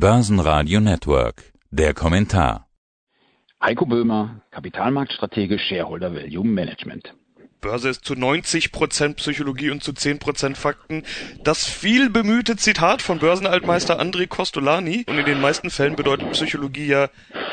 Börsenradio Network. Der Kommentar. Heiko Böhmer, Kapitalmarktstratege Shareholder Value Management. Börse ist zu 90 Prozent Psychologie und zu 10 Prozent Fakten. Das viel bemühte Zitat von Börsenaltmeister André Costolani. Und in den meisten Fällen bedeutet Psychologie ja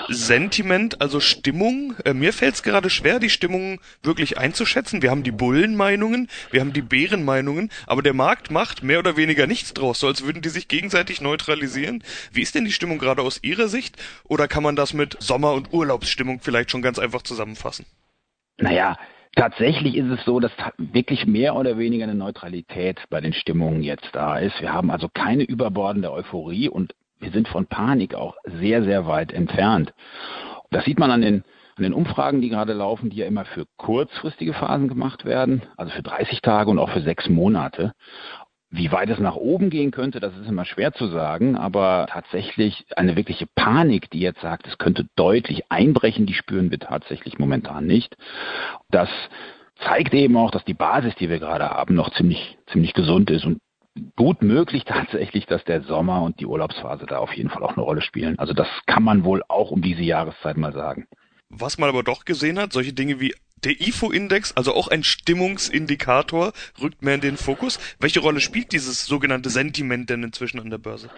Sentiment, also Stimmung. Äh, mir fällt es gerade schwer, die Stimmung wirklich einzuschätzen. Wir haben die Bullenmeinungen, wir haben die Bärenmeinungen, aber der Markt macht mehr oder weniger nichts draus, so als würden die sich gegenseitig neutralisieren. Wie ist denn die Stimmung gerade aus Ihrer Sicht? Oder kann man das mit Sommer- und Urlaubsstimmung vielleicht schon ganz einfach zusammenfassen? Naja, Tatsächlich ist es so, dass wirklich mehr oder weniger eine Neutralität bei den Stimmungen jetzt da ist. Wir haben also keine überbordende Euphorie und wir sind von Panik auch sehr, sehr weit entfernt. Das sieht man an den, an den Umfragen, die gerade laufen, die ja immer für kurzfristige Phasen gemacht werden, also für 30 Tage und auch für sechs Monate. Wie weit es nach oben gehen könnte, das ist immer schwer zu sagen, aber tatsächlich eine wirkliche Panik, die jetzt sagt, es könnte deutlich einbrechen, die spüren wir tatsächlich momentan nicht. Das zeigt eben auch, dass die Basis, die wir gerade haben, noch ziemlich, ziemlich gesund ist und gut möglich tatsächlich, dass der Sommer und die Urlaubsphase da auf jeden Fall auch eine Rolle spielen. Also das kann man wohl auch um diese Jahreszeit mal sagen. Was man aber doch gesehen hat, solche Dinge wie der IFO-Index, also auch ein Stimmungsindikator, rückt mehr in den Fokus. Welche Rolle spielt dieses sogenannte Sentiment denn inzwischen an der Börse?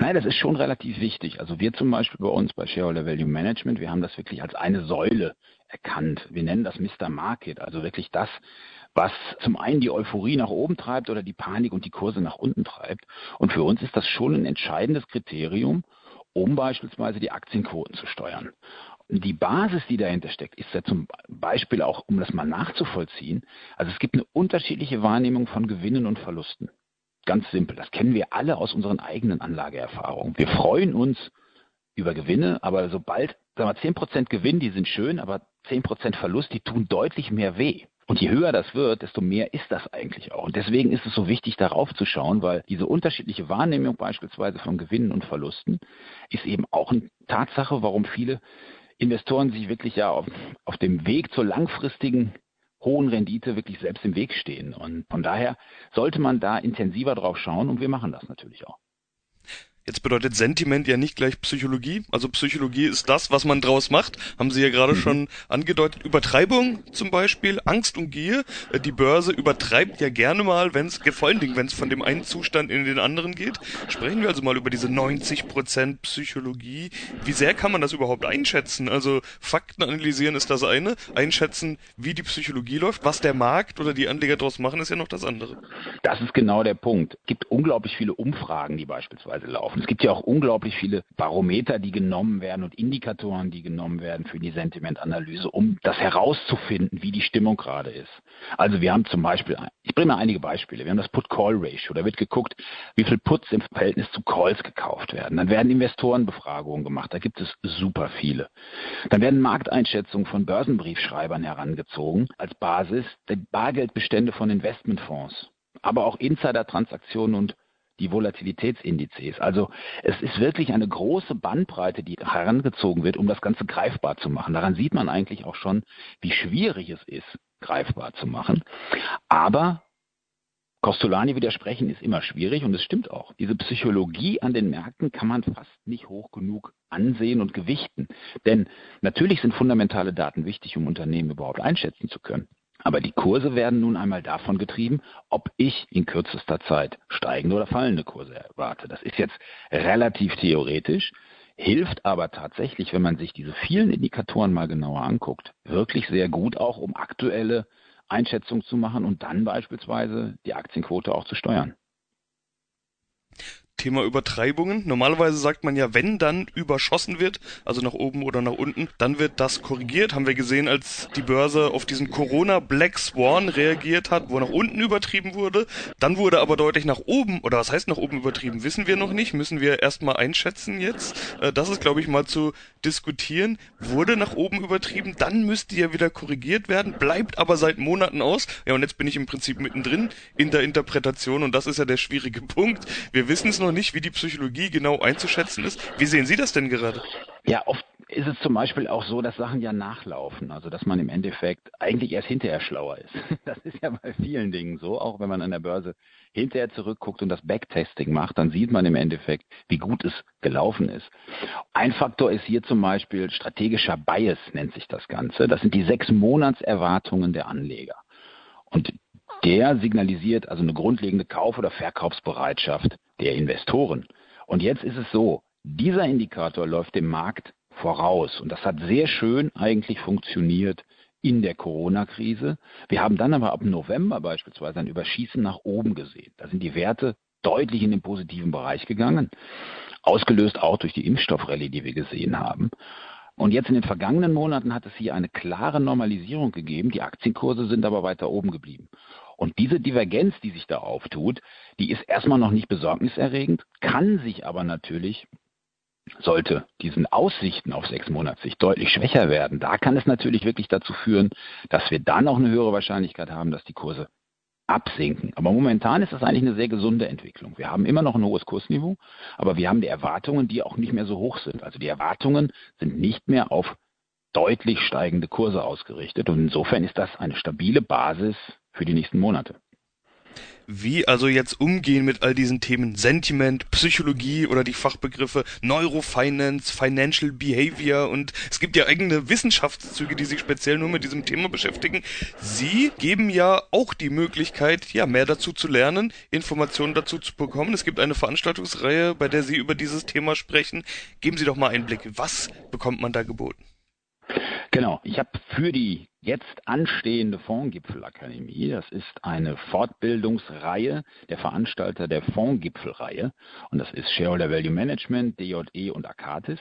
Nein, das ist schon relativ wichtig. Also wir zum Beispiel bei uns bei Shareholder Value Management, wir haben das wirklich als eine Säule erkannt. Wir nennen das Mr. Market, also wirklich das, was zum einen die Euphorie nach oben treibt oder die Panik und die Kurse nach unten treibt. Und für uns ist das schon ein entscheidendes Kriterium, um beispielsweise die Aktienquoten zu steuern. Die Basis, die dahinter steckt, ist ja zum Beispiel auch, um das mal nachzuvollziehen, also es gibt eine unterschiedliche Wahrnehmung von Gewinnen und Verlusten. Ganz simpel. Das kennen wir alle aus unseren eigenen Anlageerfahrungen. Wir freuen uns über Gewinne, aber sobald, sagen wir, 10% Gewinn, die sind schön, aber 10% Verlust, die tun deutlich mehr weh. Und je höher das wird, desto mehr ist das eigentlich auch. Und deswegen ist es so wichtig, darauf zu schauen, weil diese unterschiedliche Wahrnehmung beispielsweise von Gewinnen und Verlusten ist eben auch eine Tatsache, warum viele Investoren sich wirklich ja auf, auf dem Weg zur langfristigen hohen Rendite wirklich selbst im Weg stehen. Und von daher sollte man da intensiver drauf schauen und wir machen das natürlich auch. Jetzt bedeutet Sentiment ja nicht gleich Psychologie. Also Psychologie ist das, was man draus macht. Haben Sie ja gerade mhm. schon angedeutet. Übertreibung zum Beispiel, Angst und Gier. Äh, die Börse übertreibt ja gerne mal, wenn es, vor allen Dingen, wenn es von dem einen Zustand in den anderen geht. Sprechen wir also mal über diese 90% Psychologie. Wie sehr kann man das überhaupt einschätzen? Also Fakten analysieren ist das eine. Einschätzen, wie die Psychologie läuft. Was der Markt oder die Anleger draus machen, ist ja noch das andere. Das ist genau der Punkt. Es gibt unglaublich viele Umfragen, die beispielsweise laufen. Es gibt ja auch unglaublich viele Barometer, die genommen werden und Indikatoren, die genommen werden für die Sentimentanalyse, um das herauszufinden, wie die Stimmung gerade ist. Also wir haben zum Beispiel, ich bringe mal einige Beispiele. Wir haben das Put-Call-Ratio. Da wird geguckt, wie viel Puts im Verhältnis zu Calls gekauft werden. Dann werden Investorenbefragungen gemacht. Da gibt es super viele. Dann werden Markteinschätzungen von Börsenbriefschreibern herangezogen als Basis der Bargeldbestände von Investmentfonds aber auch Insider-Transaktionen und die Volatilitätsindizes. Also es ist wirklich eine große Bandbreite, die herangezogen wird, um das Ganze greifbar zu machen. Daran sieht man eigentlich auch schon, wie schwierig es ist, greifbar zu machen. Aber Costolani widersprechen ist immer schwierig und es stimmt auch. Diese Psychologie an den Märkten kann man fast nicht hoch genug ansehen und gewichten. Denn natürlich sind fundamentale Daten wichtig, um Unternehmen überhaupt einschätzen zu können. Aber die Kurse werden nun einmal davon getrieben, ob ich in kürzester Zeit steigende oder fallende Kurse erwarte. Das ist jetzt relativ theoretisch, hilft aber tatsächlich, wenn man sich diese vielen Indikatoren mal genauer anguckt, wirklich sehr gut auch, um aktuelle Einschätzungen zu machen und dann beispielsweise die Aktienquote auch zu steuern. Thema Übertreibungen. Normalerweise sagt man ja, wenn dann überschossen wird, also nach oben oder nach unten, dann wird das korrigiert. Haben wir gesehen, als die Börse auf diesen Corona Black Swan reagiert hat, wo nach unten übertrieben wurde. Dann wurde aber deutlich nach oben, oder was heißt nach oben übertrieben, wissen wir noch nicht, müssen wir erstmal einschätzen jetzt. Äh, das ist, glaube ich, mal zu diskutieren. Wurde nach oben übertrieben, dann müsste ja wieder korrigiert werden, bleibt aber seit Monaten aus. Ja, und jetzt bin ich im Prinzip mittendrin in der Interpretation und das ist ja der schwierige Punkt. Wir wissen es noch noch nicht, wie die Psychologie genau einzuschätzen ist. Wie sehen Sie das denn gerade? Ja, oft, ist es zum Beispiel auch so, dass Sachen ja nachlaufen. Also dass man im Endeffekt eigentlich erst hinterher schlauer ist. Das ist ja bei vielen Dingen so, auch wenn man an der Börse hinterher zurückguckt und das Backtesting macht, dann sieht man im Endeffekt, wie gut es gelaufen ist. Ein Faktor ist hier zum Beispiel strategischer Bias, nennt sich das Ganze. Das sind die sechs Monatserwartungen der Anleger. Und der signalisiert also eine grundlegende Kauf- oder Verkaufsbereitschaft der Investoren. Und jetzt ist es so, dieser Indikator läuft dem Markt voraus. Und das hat sehr schön eigentlich funktioniert in der Corona-Krise. Wir haben dann aber ab November beispielsweise ein Überschießen nach oben gesehen. Da sind die Werte deutlich in den positiven Bereich gegangen, ausgelöst auch durch die Impfstoffrallye, die wir gesehen haben. Und jetzt in den vergangenen Monaten hat es hier eine klare Normalisierung gegeben. Die Aktienkurse sind aber weiter oben geblieben. Und diese Divergenz, die sich da auftut, die ist erstmal noch nicht besorgniserregend, kann sich aber natürlich sollte diesen Aussichten auf sechs Monate sich deutlich schwächer werden, da kann es natürlich wirklich dazu führen, dass wir dann auch eine höhere Wahrscheinlichkeit haben, dass die Kurse absinken. Aber momentan ist das eigentlich eine sehr gesunde Entwicklung. Wir haben immer noch ein hohes Kursniveau, aber wir haben die Erwartungen, die auch nicht mehr so hoch sind. Also die Erwartungen sind nicht mehr auf deutlich steigende Kurse ausgerichtet und insofern ist das eine stabile Basis für die nächsten Monate wie also jetzt umgehen mit all diesen Themen Sentiment, Psychologie oder die Fachbegriffe Neurofinance, Financial Behavior und es gibt ja eigene Wissenschaftszüge, die sich speziell nur mit diesem Thema beschäftigen. Sie geben ja auch die Möglichkeit, ja, mehr dazu zu lernen, Informationen dazu zu bekommen. Es gibt eine Veranstaltungsreihe, bei der Sie über dieses Thema sprechen. Geben Sie doch mal Einblick. Was bekommt man da geboten? Genau, ich habe für die jetzt anstehende Fondsgipfelakademie, das ist eine Fortbildungsreihe der Veranstalter der Fondsgipfelreihe und das ist Shareholder Value Management, DJE und Akatis.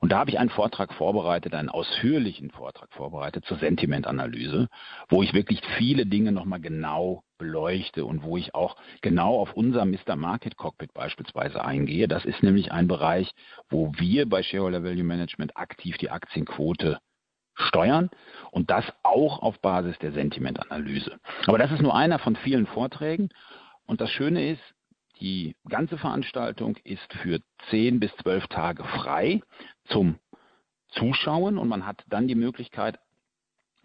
Und da habe ich einen Vortrag vorbereitet, einen ausführlichen Vortrag vorbereitet zur Sentimentanalyse, wo ich wirklich viele Dinge nochmal genau beleuchte und wo ich auch genau auf unser Mr. Market Cockpit beispielsweise eingehe. Das ist nämlich ein Bereich, wo wir bei Shareholder Value Management aktiv die Aktienquote steuern und das auch auf Basis der Sentimentanalyse. Aber das ist nur einer von vielen Vorträgen und das Schöne ist, die ganze Veranstaltung ist für zehn bis zwölf Tage frei zum Zuschauen und man hat dann die Möglichkeit,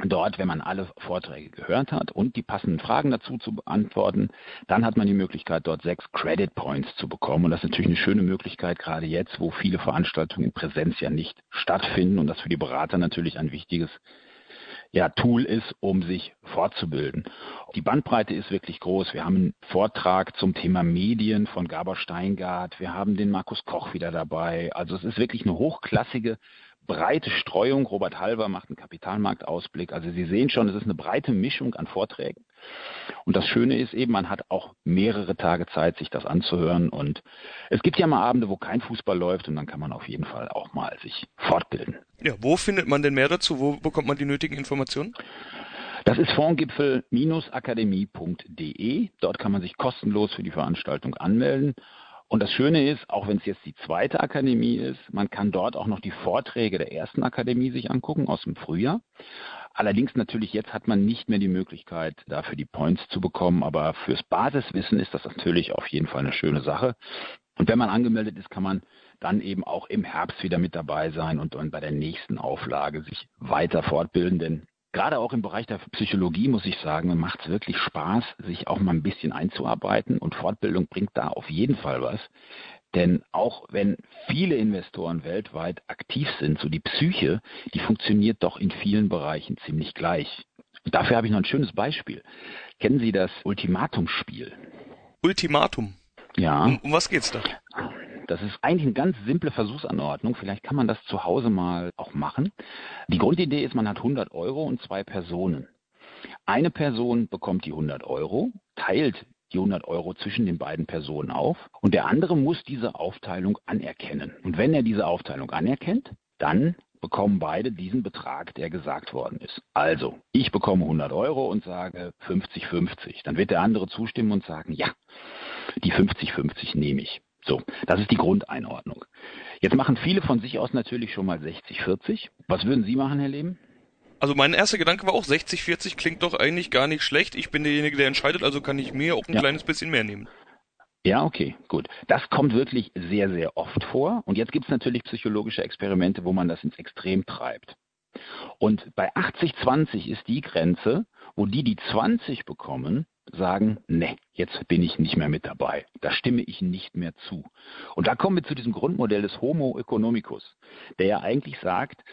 dort, wenn man alle Vorträge gehört hat und die passenden Fragen dazu zu beantworten, dann hat man die Möglichkeit, dort sechs Credit Points zu bekommen. Und das ist natürlich eine schöne Möglichkeit, gerade jetzt, wo viele Veranstaltungen in Präsenz ja nicht stattfinden und das für die Berater natürlich ein wichtiges ja, Tool ist, um sich fortzubilden. Die Bandbreite ist wirklich groß. Wir haben einen Vortrag zum Thema Medien von Gabor Steingart. Wir haben den Markus Koch wieder dabei. Also es ist wirklich eine hochklassige breite Streuung. Robert Halver macht einen Kapitalmarktausblick. Also Sie sehen schon, es ist eine breite Mischung an Vorträgen. Und das Schöne ist eben, man hat auch mehrere Tage Zeit, sich das anzuhören. Und es gibt ja mal Abende, wo kein Fußball läuft und dann kann man auf jeden Fall auch mal sich fortbilden. Ja, wo findet man denn mehr dazu? Wo bekommt man die nötigen Informationen? Das ist Fondsgipfel-akademie.de. Dort kann man sich kostenlos für die Veranstaltung anmelden. Und das Schöne ist, auch wenn es jetzt die zweite Akademie ist, man kann dort auch noch die Vorträge der ersten Akademie sich angucken aus dem Frühjahr. Allerdings natürlich jetzt hat man nicht mehr die Möglichkeit, dafür die Points zu bekommen, aber fürs Basiswissen ist das natürlich auf jeden Fall eine schöne Sache. Und wenn man angemeldet ist, kann man dann eben auch im Herbst wieder mit dabei sein und dann bei der nächsten Auflage sich weiter fortbilden, denn Gerade auch im Bereich der Psychologie muss ich sagen, macht es wirklich Spaß, sich auch mal ein bisschen einzuarbeiten und Fortbildung bringt da auf jeden Fall was. Denn auch wenn viele Investoren weltweit aktiv sind, so die Psyche, die funktioniert doch in vielen Bereichen ziemlich gleich. Und dafür habe ich noch ein schönes Beispiel. Kennen Sie das Ultimatumspiel? Ultimatum? Ja. Um, um was geht's da? Das ist eigentlich eine ganz simple Versuchsanordnung. Vielleicht kann man das zu Hause mal auch machen. Die Grundidee ist, man hat 100 Euro und zwei Personen. Eine Person bekommt die 100 Euro, teilt die 100 Euro zwischen den beiden Personen auf und der andere muss diese Aufteilung anerkennen. Und wenn er diese Aufteilung anerkennt, dann bekommen beide diesen Betrag, der gesagt worden ist. Also, ich bekomme 100 Euro und sage 50-50. Dann wird der andere zustimmen und sagen, ja, die 50-50 nehme ich. So, das ist die Grundeinordnung. Jetzt machen viele von sich aus natürlich schon mal 60-40. Was würden Sie machen, Herr Leben? Also mein erster Gedanke war auch 60-40 klingt doch eigentlich gar nicht schlecht. Ich bin derjenige, der entscheidet, also kann ich mir auch ein ja. kleines bisschen mehr nehmen. Ja, okay, gut. Das kommt wirklich sehr, sehr oft vor. Und jetzt gibt es natürlich psychologische Experimente, wo man das ins Extrem treibt. Und bei 80-20 ist die Grenze, wo die, die 20 bekommen, sagen, ne, jetzt bin ich nicht mehr mit dabei. Da stimme ich nicht mehr zu. Und da kommen wir zu diesem Grundmodell des Homo economicus, der ja eigentlich sagt,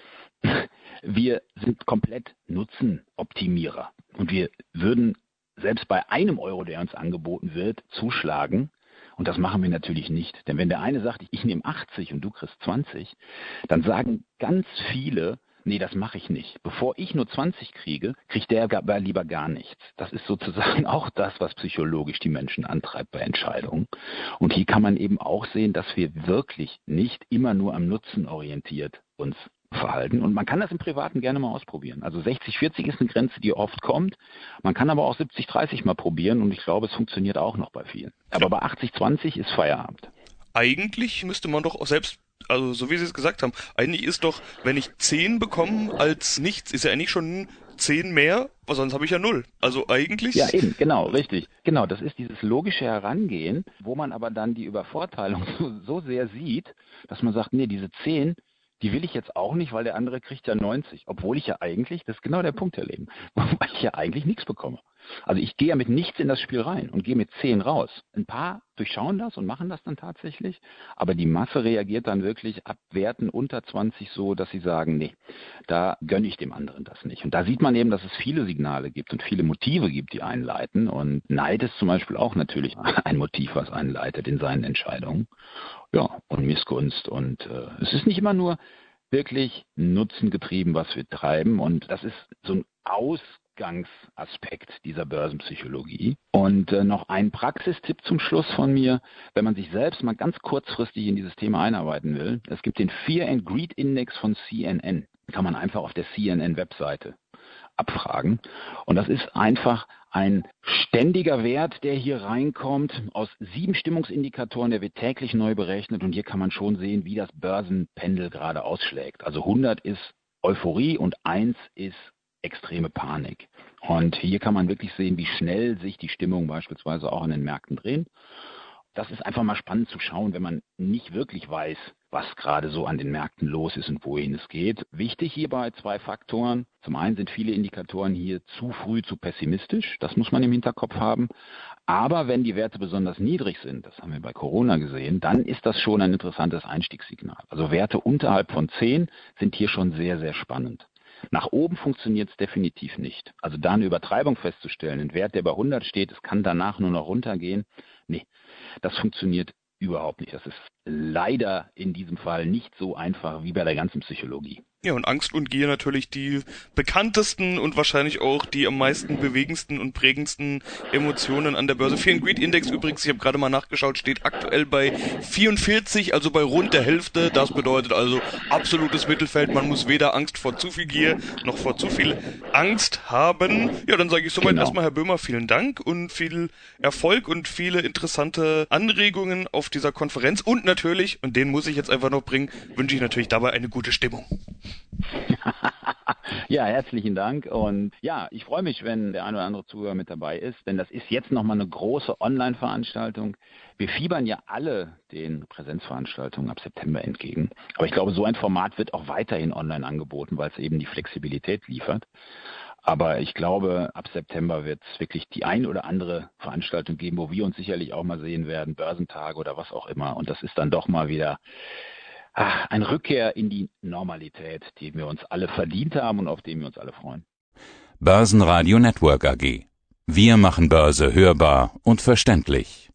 wir sind komplett Nutzenoptimierer. Und wir würden selbst bei einem Euro, der uns angeboten wird, zuschlagen. Und das machen wir natürlich nicht. Denn wenn der eine sagt, ich nehme 80 und du kriegst 20, dann sagen ganz viele, nee, das mache ich nicht. Bevor ich nur 20 kriege, kriegt der lieber gar nichts. Das ist sozusagen auch das, was psychologisch die Menschen antreibt bei Entscheidungen. Und hier kann man eben auch sehen, dass wir wirklich nicht immer nur am Nutzen orientiert uns verhalten. Und man kann das im Privaten gerne mal ausprobieren. Also 60-40 ist eine Grenze, die oft kommt. Man kann aber auch 70-30 mal probieren und ich glaube, es funktioniert auch noch bei vielen. Aber bei 80-20 ist Feierabend. Eigentlich müsste man doch auch selbst also so wie Sie es gesagt haben, eigentlich ist doch, wenn ich 10 bekomme als nichts, ist ja eigentlich schon 10 mehr, weil sonst habe ich ja null. Also eigentlich. Ja, eben, genau, richtig. Genau, das ist dieses logische Herangehen, wo man aber dann die Übervorteilung so, so sehr sieht, dass man sagt, nee, diese 10, die will ich jetzt auch nicht, weil der andere kriegt ja 90, obwohl ich ja eigentlich, das ist genau der Punkt, Herr Leben, weil ich ja eigentlich nichts bekomme. Also ich gehe ja mit nichts in das Spiel rein und gehe mit 10 raus. Ein paar durchschauen das und machen das dann tatsächlich, aber die Masse reagiert dann wirklich abwerten unter 20 so, dass sie sagen, nee, da gönne ich dem anderen das nicht. Und da sieht man eben, dass es viele Signale gibt und viele Motive gibt, die einleiten. Und Neid ist zum Beispiel auch natürlich ein Motiv, was einleitet in seinen Entscheidungen. Ja, und Missgunst. Und äh, es ist nicht immer nur wirklich nutzengetrieben, was wir treiben. Und das ist so ein Ausgangsaspekt dieser Börsenpsychologie. Und äh, noch ein Praxistipp zum Schluss von mir, wenn man sich selbst mal ganz kurzfristig in dieses Thema einarbeiten will. Es gibt den Fear and Greed Index von CNN. Kann man einfach auf der CNN-Webseite abfragen. Und das ist einfach ein ständiger Wert, der hier reinkommt aus sieben Stimmungsindikatoren, der wird täglich neu berechnet und hier kann man schon sehen, wie das Börsenpendel gerade ausschlägt. Also 100 ist Euphorie und 1 ist extreme Panik. Und hier kann man wirklich sehen, wie schnell sich die Stimmung beispielsweise auch an den Märkten drehen das ist einfach mal spannend zu schauen, wenn man nicht wirklich weiß, was gerade so an den Märkten los ist und wohin es geht. Wichtig hierbei zwei Faktoren. Zum einen sind viele Indikatoren hier zu früh zu pessimistisch. Das muss man im Hinterkopf haben. Aber wenn die Werte besonders niedrig sind, das haben wir bei Corona gesehen, dann ist das schon ein interessantes Einstiegssignal. Also Werte unterhalb von 10 sind hier schon sehr, sehr spannend. Nach oben funktioniert es definitiv nicht. Also da eine Übertreibung festzustellen, ein Wert, der bei 100 steht, es kann danach nur noch runtergehen, nee, das funktioniert überhaupt nicht. Das ist leider in diesem Fall nicht so einfach wie bei der ganzen Psychologie. Ja, und Angst und Gier natürlich die bekanntesten und wahrscheinlich auch die am meisten bewegendsten und prägendsten Emotionen an der Börse. Fear and Greed Index übrigens, ich habe gerade mal nachgeschaut, steht aktuell bei 44, also bei rund der Hälfte. Das bedeutet also absolutes Mittelfeld. Man muss weder Angst vor zu viel Gier noch vor zu viel Angst haben. Ja, dann sage ich soweit genau. erstmal, Herr Böhmer, vielen Dank und viel Erfolg und viele interessante Anregungen auf dieser Konferenz. Und natürlich, und den muss ich jetzt einfach noch bringen, wünsche ich natürlich dabei eine gute Stimmung. ja, herzlichen Dank. Und ja, ich freue mich, wenn der ein oder andere Zuhörer mit dabei ist, denn das ist jetzt nochmal eine große Online-Veranstaltung. Wir fiebern ja alle den Präsenzveranstaltungen ab September entgegen. Aber ich glaube, so ein Format wird auch weiterhin online angeboten, weil es eben die Flexibilität liefert. Aber ich glaube, ab September wird es wirklich die ein oder andere Veranstaltung geben, wo wir uns sicherlich auch mal sehen werden, Börsentage oder was auch immer. Und das ist dann doch mal wieder ach, eine Rückkehr in die Normalität, die wir uns alle verdient haben und auf die wir uns alle freuen. Börsenradio Network AG. Wir machen Börse hörbar und verständlich.